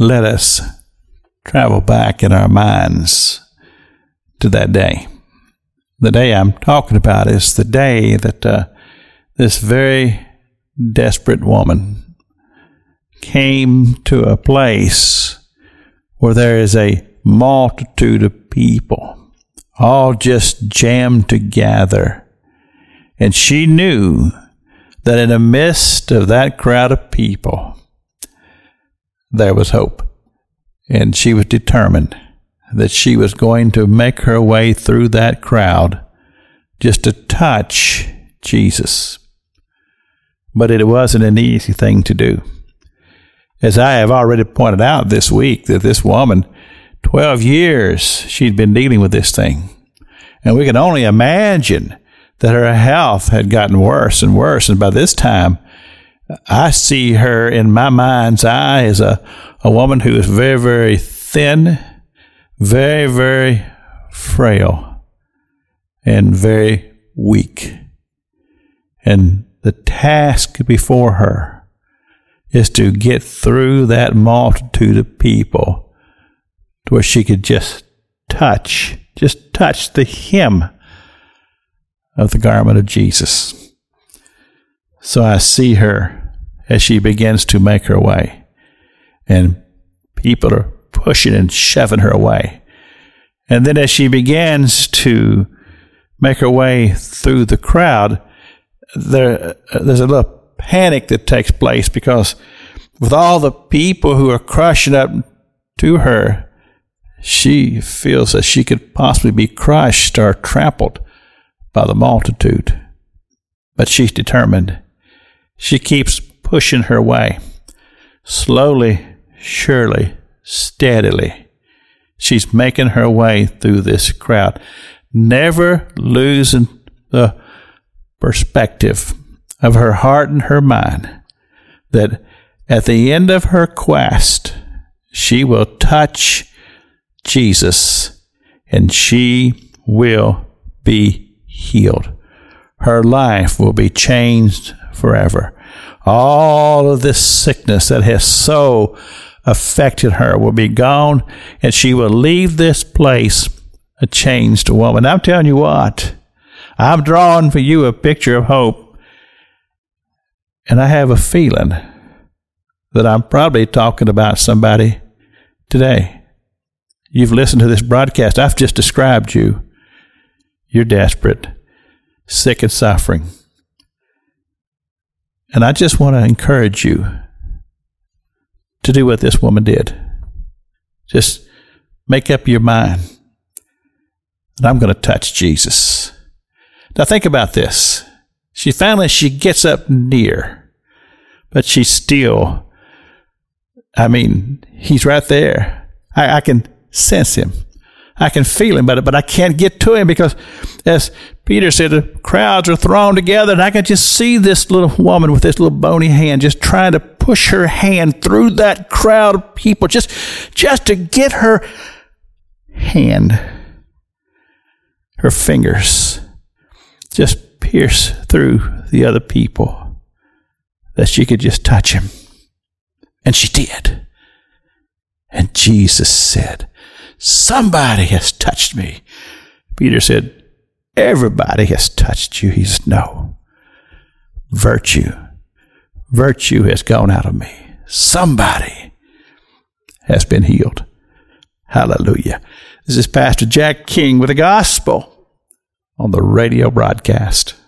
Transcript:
let us travel back in our minds to that day. The day I'm talking about is the day that uh, this very desperate woman came to a place where there is a multitude of people, all just jammed together. And she knew that in the midst of that crowd of people, there was hope. And she was determined that she was going to make her way through that crowd just to touch Jesus. But it wasn't an easy thing to do. As I have already pointed out this week, that this woman, 12 years she'd been dealing with this thing. And we can only imagine that her health had gotten worse and worse. And by this time, I see her in my mind's eye as a, a woman who is very, very thin, very, very frail, and very weak. And the task before her is to get through that multitude of people to where she could just touch, just touch the hem of the garment of Jesus. So I see her as she begins to make her way, and people are pushing and shoving her away. And then as she begins to make her way through the crowd, there, uh, there's a little panic that takes place because with all the people who are crushing up to her, she feels that she could possibly be crushed or trampled by the multitude. But she's determined. She keeps pushing her way. Slowly, surely, steadily, she's making her way through this crowd, never losing the perspective of her heart and her mind that at the end of her quest, she will touch Jesus and she will be healed. Her life will be changed forever. All of this sickness that has so affected her will be gone, and she will leave this place a changed woman. I'm telling you what, I'm drawing for you a picture of hope, and I have a feeling that I'm probably talking about somebody today. You've listened to this broadcast. I've just described you. You're desperate, sick, and suffering. And I just want to encourage you to do what this woman did. Just make up your mind that I'm going to touch Jesus. Now think about this. She finally she gets up near, but she's still. I mean, he's right there. I, I can sense him. I can feel him, but, but I can't get to him because, as Peter said, the crowds are thrown together, and I can just see this little woman with this little bony hand just trying to push her hand through that crowd of people just, just to get her hand, her fingers, just pierce through the other people that she could just touch him. And she did. And Jesus said, Somebody has touched me. Peter said, Everybody has touched you. He said, No. Virtue. Virtue has gone out of me. Somebody has been healed. Hallelujah. This is Pastor Jack King with the gospel on the radio broadcast.